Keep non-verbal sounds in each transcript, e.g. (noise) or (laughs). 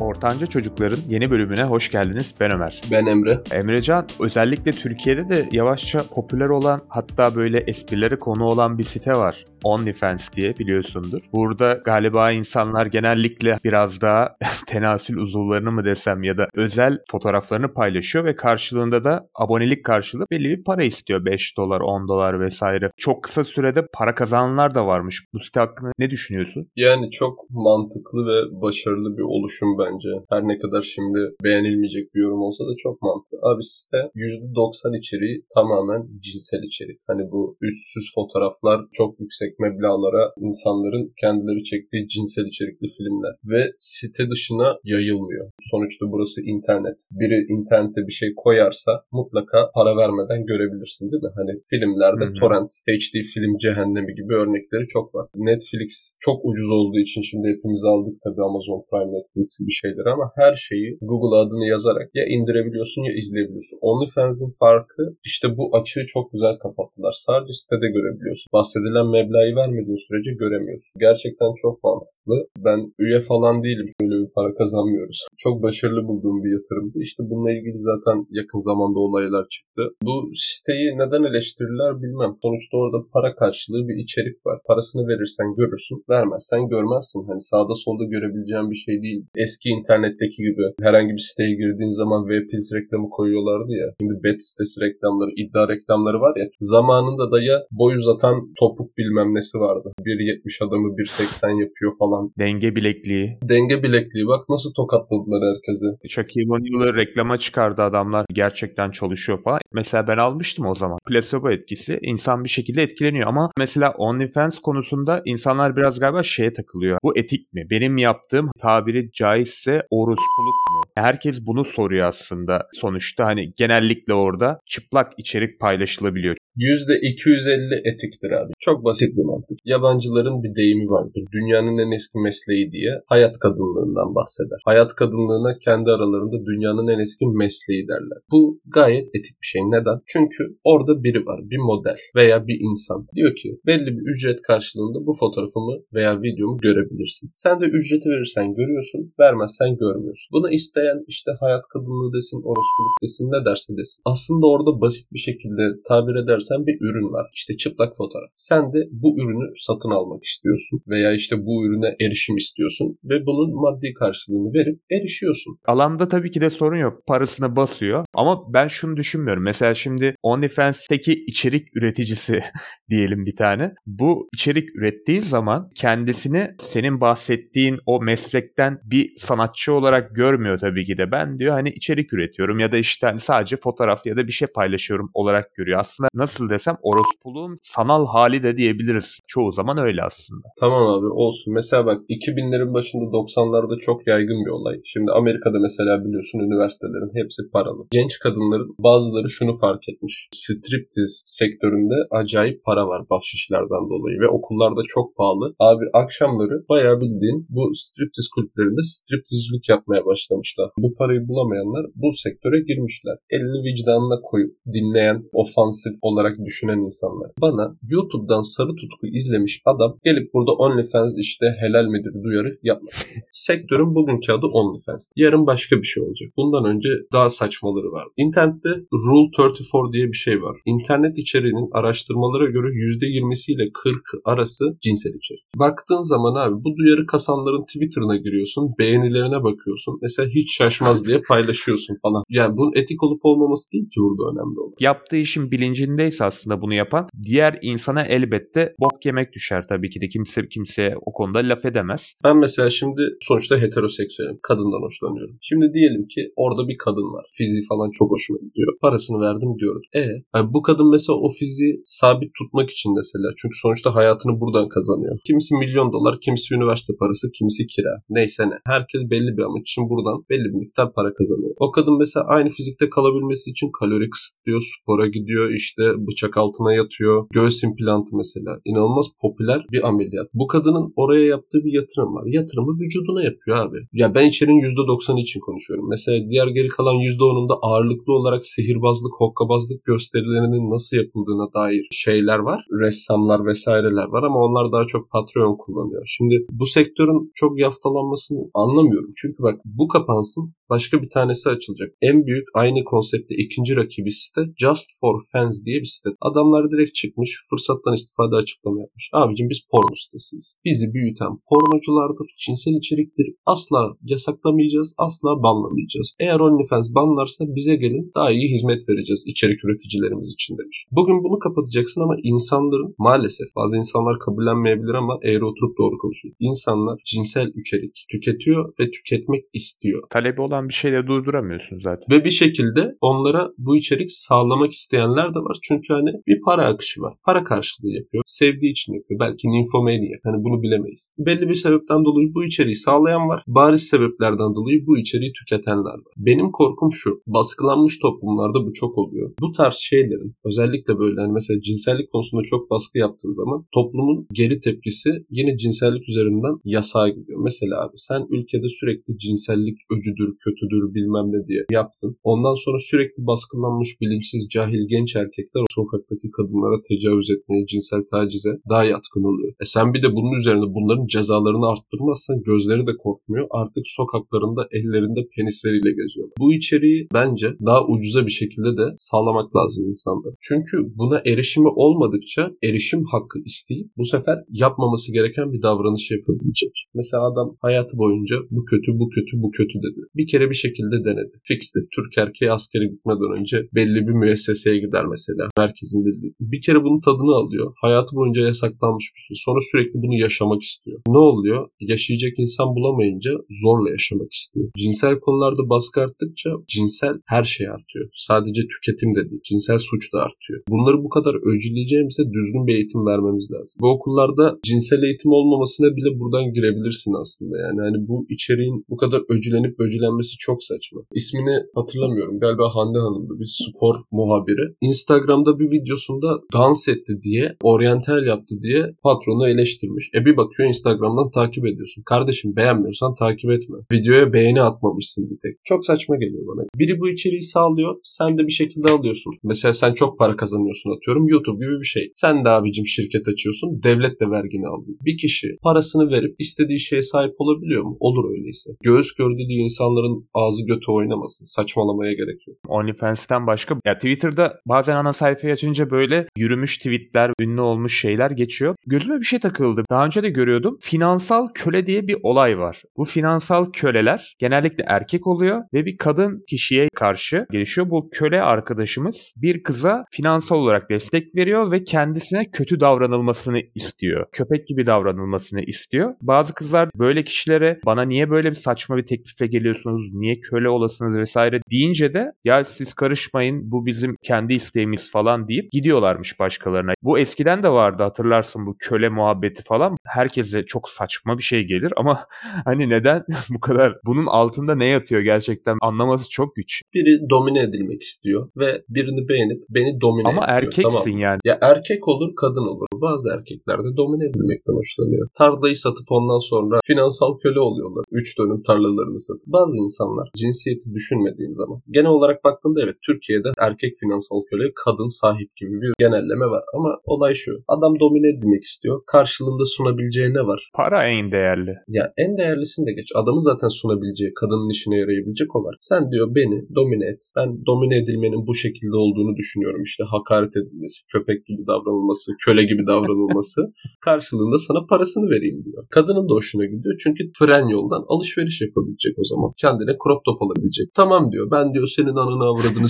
Ortanca Çocukların yeni bölümüne hoş geldiniz. Ben Ömer. Ben Emre. Emrecan özellikle Türkiye'de de yavaşça popüler olan hatta böyle esprileri konu olan bir site var. OnlyFans diye biliyorsundur. Burada galiba insanlar genellikle biraz daha (laughs) tenasül uzuvlarını mı desem ya da özel fotoğraflarını paylaşıyor ve karşılığında da abonelik karşılığı belli bir para istiyor. 5 dolar, 10 dolar vesaire. Çok kısa sürede para kazananlar da varmış. Bu site hakkında ne düşünüyorsun? Yani çok mantıklı ve başarılı bir oluşum bence. Her ne kadar şimdi beğenilmeyecek bir yorum olsa da çok mantıklı. Abi site %90 içeriği tamamen cinsel içerik. Hani bu üstsüz fotoğraflar çok yüksek meblağlara insanların kendileri çektiği cinsel içerikli filmler ve site dışına yayılmıyor. Sonuçta burası internet. Biri internette bir şey koyarsa mutlaka para vermeden görebilirsin değil mi? Hani filmlerde Hı hı. torrent, HD film cehennemi gibi örnekleri çok var. Netflix çok ucuz olduğu için şimdi hepimiz aldık tabii Amazon Prime, Netflix bir şeyler ama her şeyi Google adını yazarak ya indirebiliyorsun ya izleyebiliyorsun. OnlyFans'in farkı işte bu açığı çok güzel kapattılar. Sadece sitede görebiliyorsun. Bahsedilen meblağı vermediğin sürece göremiyorsun. Gerçekten çok mantıklı. Ben üye falan değilim. Böyle bir para kazanmıyoruz. Çok başarılı bulduğum bir yatırımdı. İşte bununla ilgili zaten yakın zamanda olaylar çıktı. Bu siteyi neden eleştirirler bilmem. Sonuçta orada para karşılığı bir içerik var. Parasını verirsen görürsün, vermezsen görmezsin. Hani sağda solda görebileceğin bir şey değil. Eski internetteki gibi herhangi bir siteye girdiğin zaman webpills reklamı koyuyorlardı ya. Şimdi bet sitesi reklamları, iddia reklamları var ya. Zamanında da ya boy uzatan topuk bilmem nesi vardı. 1.70 adamı 1.80 yapıyor falan. Denge bilekliği. Denge bilekliği bak nasıl tokatladılar herkese. Shaquille O'Neal'ı reklama çıkardı adamlar. Gerçekten çalışıyor falan. Mesela ben almıştım o zaman. Placebo etkisi. insan bir şekilde etkileniyor ama mesela OnlyFans konusunda insanlar biraz galiba şeye takılıyor. Bu etik mi? Benim yaptığım tabiri caizse orospuluk mu? Herkes bunu soruyor aslında. Sonuçta hani genellikle orada çıplak içerik paylaşılabiliyor. %250 etiktir abi. Çok basit bir mantık. Yabancıların bir deyimi vardır. Dünyanın en eski mesleği diye hayat kadınlığından bahseder. Hayat kadınlığına kendi aralarında dünyanın en eski mesleği derler. Bu gayet etik bir şey. Neden? Çünkü orada biri var. Bir model veya bir insan. Diyor ki belli bir ücret karşılığında bu fotoğrafımı veya videomu görebilirsin. Sen de ücreti verirsen görüyorsun, vermezsen görmüyorsun. Bunu isteyen işte hayat kadınlığı desin, orospuluk desin, ne derse desin. Aslında orada basit bir şekilde tabir edersen bir ürün var. İşte çıplak fotoğraf. Sen de bu ürünü satın almak istiyorsun veya işte bu ürüne erişim istiyorsun ve bunun maddi karşılığını verip erişiyorsun. Alanda tabii ki de sorun yok. Parasına basıyor. Ama ben şunu düşünmüyorum. Mesela şimdi OnlyFans'teki içerik üreticisi (laughs) diyelim bir tane. Bu içerik ürettiği zaman kendisini senin bahsettiğin o meslekten bir sanatçı olarak görmüyor tabii ki de. Ben diyor hani içerik üretiyorum ya da işte hani sadece fotoğraf ya da bir şey paylaşıyorum olarak görüyor. Aslında nasıl desem orospuluğun sanal hali de diyebiliriz. Çoğu zaman öyle aslında. Tamam abi olsun. Mesela bak 2000'lerin başında 90'larda çok yaygın bir olay. Şimdi Amerika'da mesela biliyorsun üniversitelerin hepsi paralı. Genç kadınların bazıları şunu fark etmiş. Striptiz sektöründe acayip para var bahşişlerden dolayı ve okullarda çok pahalı. Abi akşamları bayağı bildiğin bu striptiz kulüplerinde striptizcilik yapmaya başlamışlar. Bu parayı bulamayanlar bu sektöre girmişler. Elini vicdanına koyup dinleyen, ofansif olarak düşünen insanlar. Bana YouTube'dan sarı tutku izlemiş adam gelip burada OnlyFans işte helal midir duyarı yapmaz. (laughs) Sektörün bugünkü adı OnlyFans. Yarın başka bir şey olacak. Bundan önce daha saçmaları var. İnternette Rule 34 diye bir şey var. İnternet içeriğinin araştırmalara göre %20'si ile 40'ı arası cinsel içerik. Baktığın zaman abi bu duyarı kasanların Twitter'ına giriyorsun, beğenilerine bakıyorsun. Mesela hiç şaşmaz diye paylaşıyorsun falan. Yani bunun etik olup olmaması değil ki burada önemli olan. Yaptığı işin bilincindeyse aslında bunu yapan diğer insana elbette bok yemek düşer tabii ki de. Kimse kimseye o konuda laf edemez. Ben mesela şimdi sonuçta heteroseksüelim. Kadından hoşlanıyorum. Şimdi diyelim ki orada bir kadın var. Fiziği falan çok hoşuma gidiyor. Parasını verdim diyorum. E yani bu kadın mesela o fiziği sabit tutmak için mesela. Çünkü sonuçta hayatını buradan kazanıyor. Kimisi milyon dolar, kimisi üniversite parası, kimisi kira. Neyse ne. Herkes belli bir amaç için buradan belli bir miktar para kazanıyor. O kadın mesela aynı fizikte kalabilmesi için kalori kısıtlıyor, spora gidiyor, işte bıçak altına yatıyor. Göğüs implantı mesela inanılmaz popüler bir ameliyat. Bu kadının oraya yaptığı bir yatırım var. Yatırımı vücuduna yapıyor abi. Ya ben içerinin %90'ı için konuşuyorum. Mesela diğer geri kalan %10'unda ağırlıklı olarak sihirbazlık, hokkabazlık gösterilerinin nasıl yapıldığına dair şeyler var. Ressamlar vesaireler var ama onlar daha çok Patreon kullanıyor. Şimdi bu sektörün çok yaftalanmasını anlamıyorum. Çünkü bak bu bolso başka bir tanesi açılacak. En büyük aynı konsepte ikinci rakibi site Just for Fans diye bir site. Adamlar direkt çıkmış fırsattan istifade açıklama yapmış. Abicim biz porno sitesiyiz. Bizi büyüten pornoculardır, cinsel içeriktir. Asla yasaklamayacağız, asla banlamayacağız. Eğer OnlyFans banlarsa bize gelin daha iyi hizmet vereceğiz içerik üreticilerimiz için demiş. Bugün bunu kapatacaksın ama insanların maalesef bazı insanlar kabullenmeyebilir ama eğri oturup doğru konuşuyor. İnsanlar cinsel içerik tüketiyor ve tüketmek istiyor. Talebi olan bir şeyle durduramıyorsun zaten. Ve bir şekilde onlara bu içerik sağlamak isteyenler de var. Çünkü hani bir para akışı var. Para karşılığı yapıyor. Sevdiği için yapıyor. Belki nymphomania. Hani bunu bilemeyiz. Belli bir sebepten dolayı bu içeriği sağlayan var. Bariz sebeplerden dolayı bu içeriği tüketenler var. Benim korkum şu. Baskılanmış toplumlarda bu çok oluyor. Bu tarz şeylerin özellikle böyle hani mesela cinsellik konusunda çok baskı yaptığın zaman toplumun geri tepkisi yine cinsellik üzerinden yasağa gidiyor. Mesela abi sen ülkede sürekli cinsellik öcüdür, kötüdür bilmem ne diye yaptın. Ondan sonra sürekli baskılanmış bilinçsiz cahil genç erkekler sokaktaki kadınlara tecavüz etmeye, cinsel tacize daha yatkın oluyor. E sen bir de bunun üzerine bunların cezalarını arttırmazsan gözleri de korkmuyor. Artık sokaklarında ellerinde penisleriyle geziyor. Bu içeriği bence daha ucuza bir şekilde de sağlamak lazım insanlara. Çünkü buna erişimi olmadıkça erişim hakkı isteyip bu sefer yapmaması gereken bir davranış yapabilecek. Mesela adam hayatı boyunca bu kötü, bu kötü, bu kötü dedi. Bir kere bir şekilde denedi. Fixti. Türk erkeği askere gitmeden önce belli bir müesseseye gider mesela. Herkesin bildiği. Bir kere bunun tadını alıyor. Hayatı boyunca yasaklanmış bir şey. Sonra sürekli bunu yaşamak istiyor. Ne oluyor? Yaşayacak insan bulamayınca zorla yaşamak istiyor. Cinsel konularda baskı arttıkça cinsel her şey artıyor. Sadece tüketim de değil. Cinsel suç da artıyor. Bunları bu kadar öcüleyeceğimize düzgün bir eğitim vermemiz lazım. Bu okullarda cinsel eğitim olmamasına bile buradan girebilirsin aslında. Yani hani bu içeriğin bu kadar öcülenip öcülenmesi çok saçma. İsmini hatırlamıyorum. Galiba Hande Hanım'dı. Bir spor muhabiri. Instagram'da bir videosunda dans etti diye, oryantal yaptı diye patronu eleştirmiş. E bir bakıyor Instagram'dan takip ediyorsun. Kardeşim beğenmiyorsan takip etme. Videoya beğeni atmamışsın bir tek. Çok saçma geliyor bana. Biri bu içeriği sağlıyor. Sen de bir şekilde alıyorsun. Mesela sen çok para kazanıyorsun atıyorum. YouTube gibi bir şey. Sen de abicim şirket açıyorsun. Devlet de vergini alıyor. Bir kişi parasını verip istediği şeye sahip olabiliyor mu? Olur öyleyse. Göğüs gördüğü insanların ağzı götü oynamasın. Saçmalamaya gerek yok. OnlyFans'ten başka ya Twitter'da bazen ana sayfayı açınca böyle yürümüş tweetler, ünlü olmuş şeyler geçiyor. Gözüme bir şey takıldı. Daha önce de görüyordum. Finansal köle diye bir olay var. Bu finansal köleler genellikle erkek oluyor ve bir kadın kişiye karşı gelişiyor. Bu köle arkadaşımız bir kıza finansal olarak destek veriyor ve kendisine kötü davranılmasını istiyor. Köpek gibi davranılmasını istiyor. Bazı kızlar böyle kişilere bana niye böyle bir saçma bir teklifle geliyorsunuz, niye köle olasınız vesaire deyince de ya siz karışmayın bu bizim kendi isteğimiz falan deyip gidiyorlarmış başkalarına. Bu eskiden de vardı hatırlarsın bu köle muhabbeti falan. Herkese çok saçma bir şey gelir ama (laughs) hani neden (laughs) bu kadar bunun altında ne yatıyor gerçekten anlaması çok güç. Biri domine edilmek istiyor ve birini beğenip beni domine Ama ediyor. erkeksin tamam. yani. Ya erkek olur kadın olur. Bazı erkekler de domine edilmekten hoşlanıyor. Tarlayı satıp ondan sonra finansal köle oluyorlar. Üç dönüm tarlalarını satıp. Bazı insanlar cinsiyeti düşünmediğin zaman. Genel olarak baktığında evet Türkiye'de erkek finansal köle kadın sahip gibi bir genelleme var. Ama olay şu. Adam domine edilmek istiyor. Karşılığında sunabileceği ne var? Para en değerli. Ya en değerlisini de geç. Adamı zaten sunabileceği, kadının işine yarayabilecek o var. Sen diyor beni domine et. Ben domine edilmenin bu şekilde olduğunu düşünüyorum. İşte hakaret edilmesi, köpek gibi davranılması, köle gibi davranılması. (laughs) Karşılığında sana parasını vereyim diyor. Kadının da hoşuna gidiyor. Çünkü fren yoldan alışveriş yapabilecek o zaman. Kendine crop top alabilecek. Tamam diyor. Ben diyor senin anını avradını.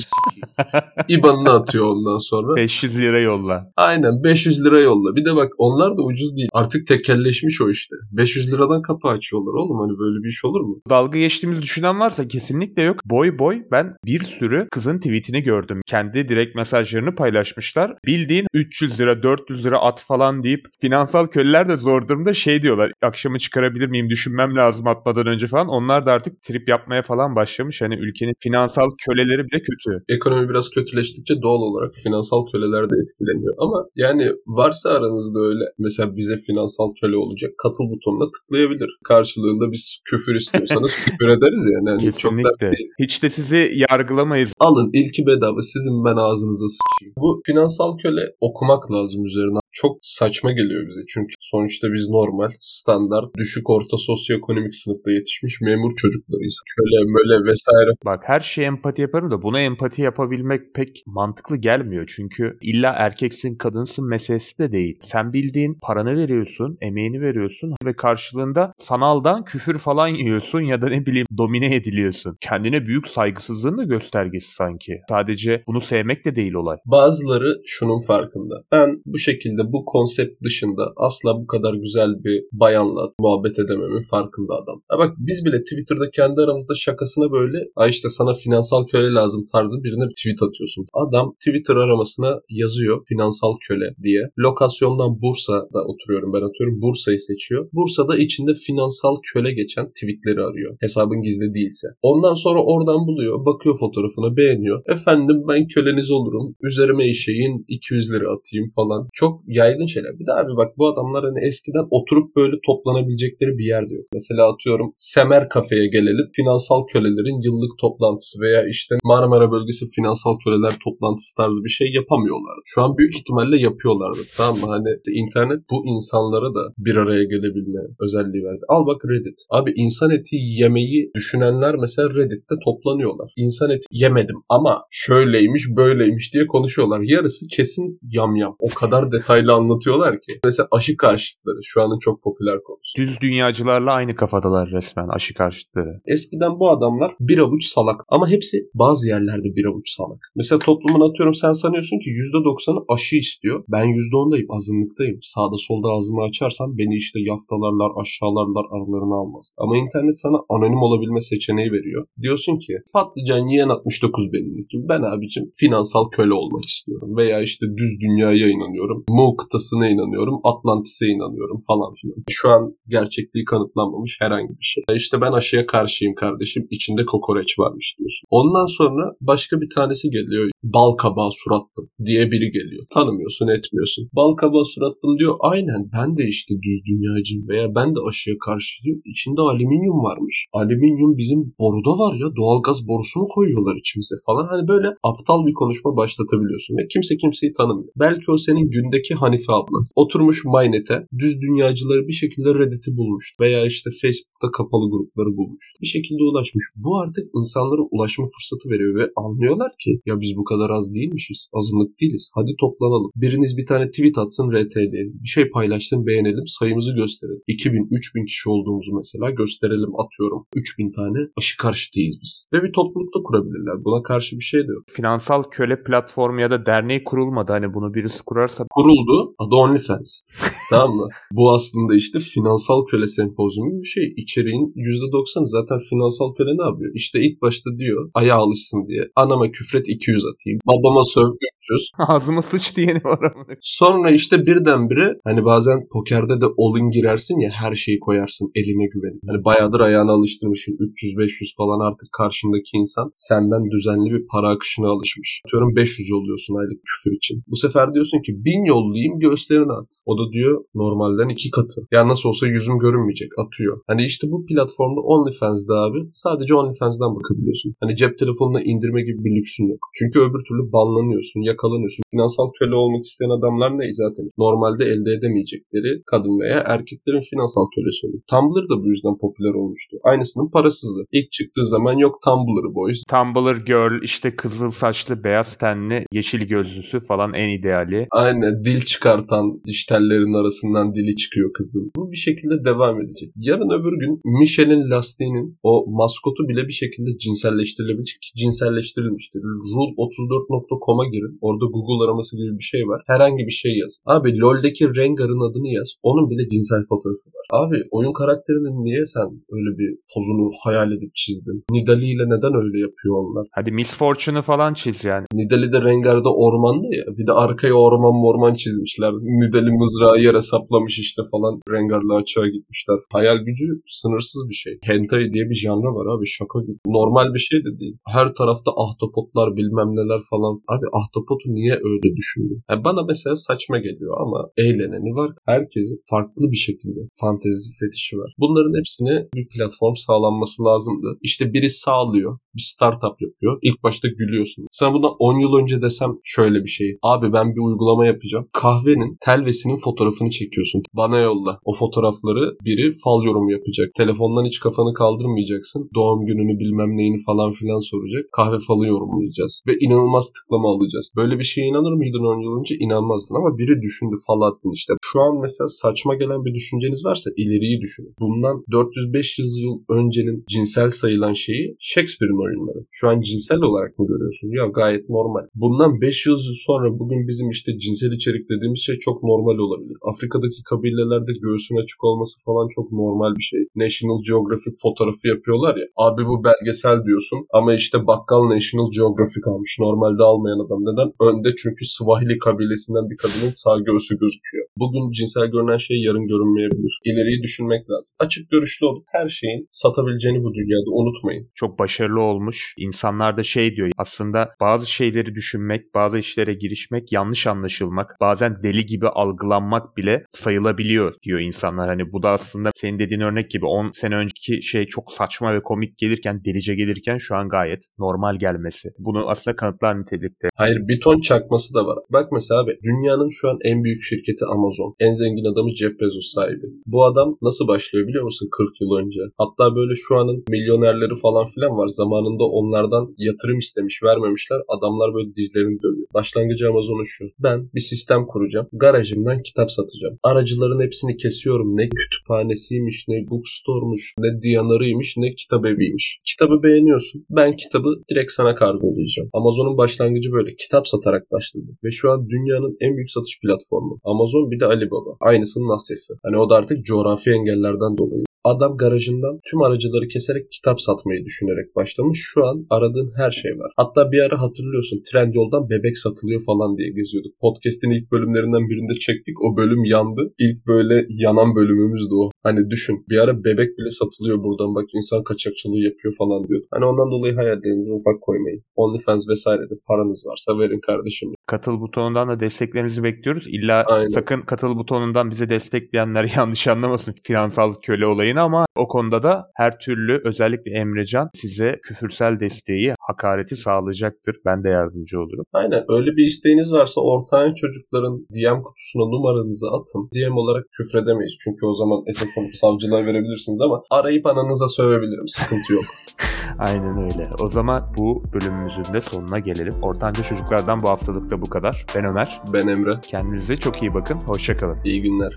(laughs) İban'ını atıyor ondan sonra. 500 lira yolla. Aynen 500 lira yolla. Bir de bak onlar da ucuz değil. Artık tekelleşmiş o işte. 500 liradan kapı açıyorlar oğlum. Hani böyle bir iş olur mu? Dalga geçtiğimizi düşünen varsa kesinlikle yok. Boy boy ben bir sürü kızın tweetini gördüm. Kendi direkt mesajlarını paylaşmışlar. Bildiğin 300 lira 400 lira at falan deyip finansal köleler de zor durumda şey diyorlar. Akşamı çıkarabilir miyim düşünmem lazım atmadan önce falan. Onlar da artık trip yapmaya falan başlamış. Hani ülkenin finansal köleleri bile kötü. Ekonomi biraz kötüleştikçe doğal olarak finansal köleler de etkileniyor. Ama yani varsa aranızda öyle mesela bize finansal köle olacak katıl butonuna tıklayabilir. Karşılığında biz küfür istiyorsanız (laughs) küfür ederiz yani. yani Kesinlikle. Hiç de sizi yargılamayız. Alın ilki bedava sizin ben ağzınıza sıçayım. Bu finansal köle okumak lazım üzerine çok saçma geliyor bize. Çünkü sonuçta biz normal, standart, düşük orta sosyoekonomik sınıfta yetişmiş memur çocuklarıyız. Köle, möle vesaire. Bak her şeye empati yaparım da buna empati yapabilmek pek mantıklı gelmiyor. Çünkü illa erkeksin, kadınsın meselesi de değil. Sen bildiğin paranı veriyorsun, emeğini veriyorsun ve karşılığında sanaldan küfür falan yiyorsun ya da ne bileyim domine ediliyorsun. Kendine büyük saygısızlığın da göstergesi sanki. Sadece bunu sevmek de değil olay. Bazıları şunun farkında. Ben bu şekilde bu konsept dışında asla bu kadar güzel bir bayanla muhabbet edememin farkında adam. Ya bak biz bile Twitter'da kendi aramızda şakasına böyle ay işte sana finansal köle lazım tarzı birine bir tweet atıyorsun. Adam Twitter aramasına yazıyor finansal köle diye. Lokasyondan Bursa'da oturuyorum ben atıyorum Bursa'yı seçiyor. Bursa'da içinde finansal köle geçen tweetleri arıyor. Hesabın gizli değilse. Ondan sonra oradan buluyor. Bakıyor fotoğrafını beğeniyor. Efendim ben köleniz olurum. Üzerime işeyin 200 lira atayım falan. Çok yaygın şeyler. Bir daha bir bak bu adamlar hani eskiden oturup böyle toplanabilecekleri bir yer diyor. Mesela atıyorum Semer kafeye gelelim. Finansal kölelerin yıllık toplantısı veya işte Marmara bölgesi finansal köleler toplantısı tarzı bir şey yapamıyorlar. Şu an büyük ihtimalle yapıyorlardı. Tamam mı? Hani internet bu insanlara da bir araya gelebilme özelliği verdi. Al bak Reddit. Abi insan eti yemeyi düşünenler mesela Reddit'te toplanıyorlar. İnsan eti yemedim ama şöyleymiş böyleymiş diye konuşuyorlar. Yarısı kesin yamyam. O kadar detaylı detaylı anlatıyorlar ki. Mesela aşı karşıtları şu anın çok popüler konusu. Düz dünyacılarla aynı kafadalar resmen aşı karşıtları. Eskiden bu adamlar bir avuç salak ama hepsi bazı yerlerde bir avuç salak. Mesela toplumun atıyorum sen sanıyorsun ki %90'ı aşı istiyor. Ben %10'dayım azınlıktayım. Sağda solda ağzımı açarsam beni işte yaftalarlar aşağılarlar aralarına almaz. Ama internet sana anonim olabilme seçeneği veriyor. Diyorsun ki patlıcan yiyen 69 benim Ben abicim finansal köle olmak istiyorum. Veya işte düz dünyaya inanıyorum. Mu kıtasına inanıyorum, Atlantis'e inanıyorum falan filan. Şu an gerçekliği kanıtlanmamış herhangi bir şey. İşte ben aşıya karşıyım kardeşim, içinde kokoreç varmış diyorsun. Ondan sonra başka bir tanesi geliyor, bal kabağı suratlım diye biri geliyor. Tanımıyorsun, etmiyorsun. Bal kabağı suratlım diyor, aynen ben de işte düz dünyacıyım veya ben de aşıya karşıyım. İçinde alüminyum varmış. Alüminyum bizim boruda var ya, doğalgaz borusu mu koyuyorlar içimize falan. Hani böyle aptal bir konuşma başlatabiliyorsun ve kimse kimseyi tanımıyor. Belki o senin gündeki Hanife abla. Oturmuş Mynet'e düz dünyacıları bir şekilde Reddit'i bulmuş. Veya işte Facebook'ta kapalı grupları bulmuş. Bir şekilde ulaşmış. Bu artık insanlara ulaşma fırsatı veriyor ve anlıyorlar ki ya biz bu kadar az değilmişiz. Azınlık değiliz. Hadi toplanalım. Biriniz bir tane tweet atsın RT'leyelim. Bir şey paylaşsın beğenelim. Sayımızı gösterelim. 2000-3000 kişi olduğumuzu mesela gösterelim atıyorum. 3000 tane aşı karşıtıyız biz. Ve bir toplulukta kurabilirler. Buna karşı bir şey de yok. Finansal köle platformu ya da derneği kurulmadı. Hani bunu birisi kurarsa kuruldu. Adı OnlyFans. (laughs) tamam mı? Bu aslında işte finansal köle sempozyumu bir şey. İçeriğin %90'ı zaten finansal köle ne yapıyor? İşte ilk başta diyor aya alışsın diye. Anama küfret 200 atayım. Babama söv 300. (laughs) Ağzıma sıç diyeni var ama. Sonra işte birdenbire hani bazen pokerde de all girersin ya her şeyi koyarsın eline güvenip. Hani bayağıdır ayağına alıştırmışsın 300-500 falan artık karşındaki insan senden düzenli bir para akışına alışmış. Atıyorum 500 yolluyorsun aylık küfür için. Bu sefer diyorsun ki 1000 yollayayım gideyim göğüslerine at. O da diyor normalden iki katı. Yani nasıl olsa yüzüm görünmeyecek atıyor. Hani işte bu platformda OnlyFans'da abi sadece OnlyFans'dan bakabiliyorsun. Hani cep telefonuna indirme gibi bir lüksün yok. Çünkü öbür türlü banlanıyorsun, yakalanıyorsun. Finansal köle olmak isteyen adamlar ne zaten? Normalde elde edemeyecekleri kadın veya erkeklerin finansal kölesi oluyor. Tumblr da bu yüzden popüler olmuştu. Aynısının parasızı. İlk çıktığı zaman yok Tumblr boys. Tumblr girl işte kızıl saçlı, beyaz tenli, yeşil gözlüsü falan en ideali. Aynen dil çıkartan diş tellerinin arasından dili çıkıyor kızın. Bu bir şekilde devam edecek. Yarın öbür gün Michelin lastiğinin o maskotu bile bir şekilde cinselleştirilebilecek ki cinselleştirilmiştir. Rule 34.com'a girin. Orada Google araması gibi bir şey var. Herhangi bir şey yaz. Abi LoL'deki Rengar'ın adını yaz. Onun bile cinsel fotoğrafı var. Abi oyun karakterinin niye sen öyle bir pozunu hayal edip çizdin? Nidali ile neden öyle yapıyor onlar? Hadi Miss Fortune'u falan çiz yani. Nidali de Rengar'da ormanda ya. Bir de arkaya orman morman çizmişler. Nidali mızrağı yere saplamış işte falan. Rengar'la açığa gitmişler. Hayal gücü sınırsız bir şey. Hentai diye bir janra var abi şaka gibi. Normal bir şey de değil. Her tarafta ahtapotlar bilmem neler falan. Abi ahtapotu niye öyle düşündün? Yani bana mesela saçma geliyor ama eğleneni var. Herkesin farklı bir şekilde fantezi fetişi var. Bunların hepsine bir platform sağlanması lazımdı. İşte biri sağlıyor. Bir startup yapıyor. İlk başta gülüyorsun. Sana bundan 10 yıl önce desem şöyle bir şey. Abi ben bir uygulama yapacağım. Kahvenin telvesinin fotoğrafını çekiyorsun. Bana yolla. O fotoğrafları biri fal yorumu yapacak. Telefondan hiç kafanı kaldırmayacaksın. Doğum gününü bilmem neyini falan filan soracak. Kahve falı yorumlayacağız. Ve inanılmaz tıklama alacağız. Böyle bir şeye inanır mıydın 10 yıl önce? İnanmazdın ama biri düşündü fal attın işte. Şu an mesela saçma gelen bir düşünceniz varsa ileriyi düşünün. Bundan 400-500 yıl öncenin cinsel sayılan şeyi Shakespeare'in oyunları. Şu an cinsel olarak mı görüyorsun? Ya gayet normal. Bundan 500 yıl sonra bugün bizim işte cinsel içerik dediğimiz şey çok normal olabilir. Afrika'daki kabilelerde göğsün açık olması falan çok normal bir şey. National Geographic fotoğrafı yapıyorlar ya. Abi bu belgesel diyorsun ama işte bakkal National Geographic almış. Normalde almayan adam neden? Önde çünkü Swahili kabilesinden bir kadının sağ göğsü gözüküyor. Bugün cinsel görünen şey yarın görünmeyebilir. İleriyi düşünmek lazım. Açık görüşlü olup her şeyin satabileceğini bu dünyada unutmayın. Çok başarılı olmuş. İnsanlar da şey diyor aslında bazı şeyleri düşünmek, bazı işlere girişmek, yanlış anlaşılmak, bazen deli gibi algılanmak bile sayılabiliyor diyor insanlar. Hani bu da aslında senin dediğin örnek gibi 10 sene önceki şey çok saçma ve komik gelirken, delice gelirken şu an gayet normal gelmesi. Bunu aslında kanıtlar nitelikte. Hayır bir ton çakması da var. Bak mesela abi dünyanın şu an en büyük şirketi Amazon. En zengin adamı Jeff Bezos sahibi. Bu adam nasıl başlıyor biliyor musun 40 yıl önce? Hatta böyle şu anın milyonerleri falan filan var. Zamanında onlardan yatırım istemiş vermemişler. Adamlar böyle dizlerini dövüyor. Başlangıcı Amazon'un şu. Ben bir sistem kuracağım. Garajımdan kitap satacağım. Aracıların hepsini kesiyorum. Ne kütüphanesiymiş, ne bookstore'muş, ne diyanarıymış, ne kitap eviymiş. Kitabı beğeniyorsun. Ben kitabı direkt sana kargolayacağım. Amazon'un başlangıcı böyle. Kitap satarak başladı. Ve şu an dünyanın en büyük satış platformu. Amazon bir de Alibaba. Aynısının Asya'sı. Hani o da artık coğrafi engellerden dolayı. Adam garajından tüm aracıları keserek kitap satmayı düşünerek başlamış. Şu an aradığın her şey var. Hatta bir ara hatırlıyorsun Trendyol'dan bebek satılıyor falan diye geziyorduk. Podcast'in ilk bölümlerinden birinde çektik. O bölüm yandı. İlk böyle yanan bölümümüzdü o. Hani düşün bir ara bebek bile satılıyor buradan bak insan kaçakçılığı yapıyor falan diyordu. Hani ondan dolayı hayallerinize ufak koymayın. OnlyFans vesairede paranız varsa verin kardeşim. Katıl butonundan da desteklerinizi bekliyoruz. İlla Aynen. sakın katıl butonundan bizi destekleyenler (laughs) yanlış anlamasın finansal köle olayını ama o konuda da her türlü özellikle Emrecan size küfürsel desteği, hakareti sağlayacaktır. Ben de yardımcı olurum. Aynen öyle bir isteğiniz varsa ortağın çocukların DM kutusuna numaranızı atın. DM olarak küfredemeyiz çünkü o zaman esas alıp (laughs) savcılığa verebilirsiniz ama arayıp ananıza sövebilirim sıkıntı yok. (laughs) Aynen öyle. O zaman bu bölümümüzün de sonuna gelelim. Ortanca çocuklardan bu haftalık da bu kadar. Ben Ömer. Ben Emre. Kendinize çok iyi bakın. Hoşçakalın. İyi günler.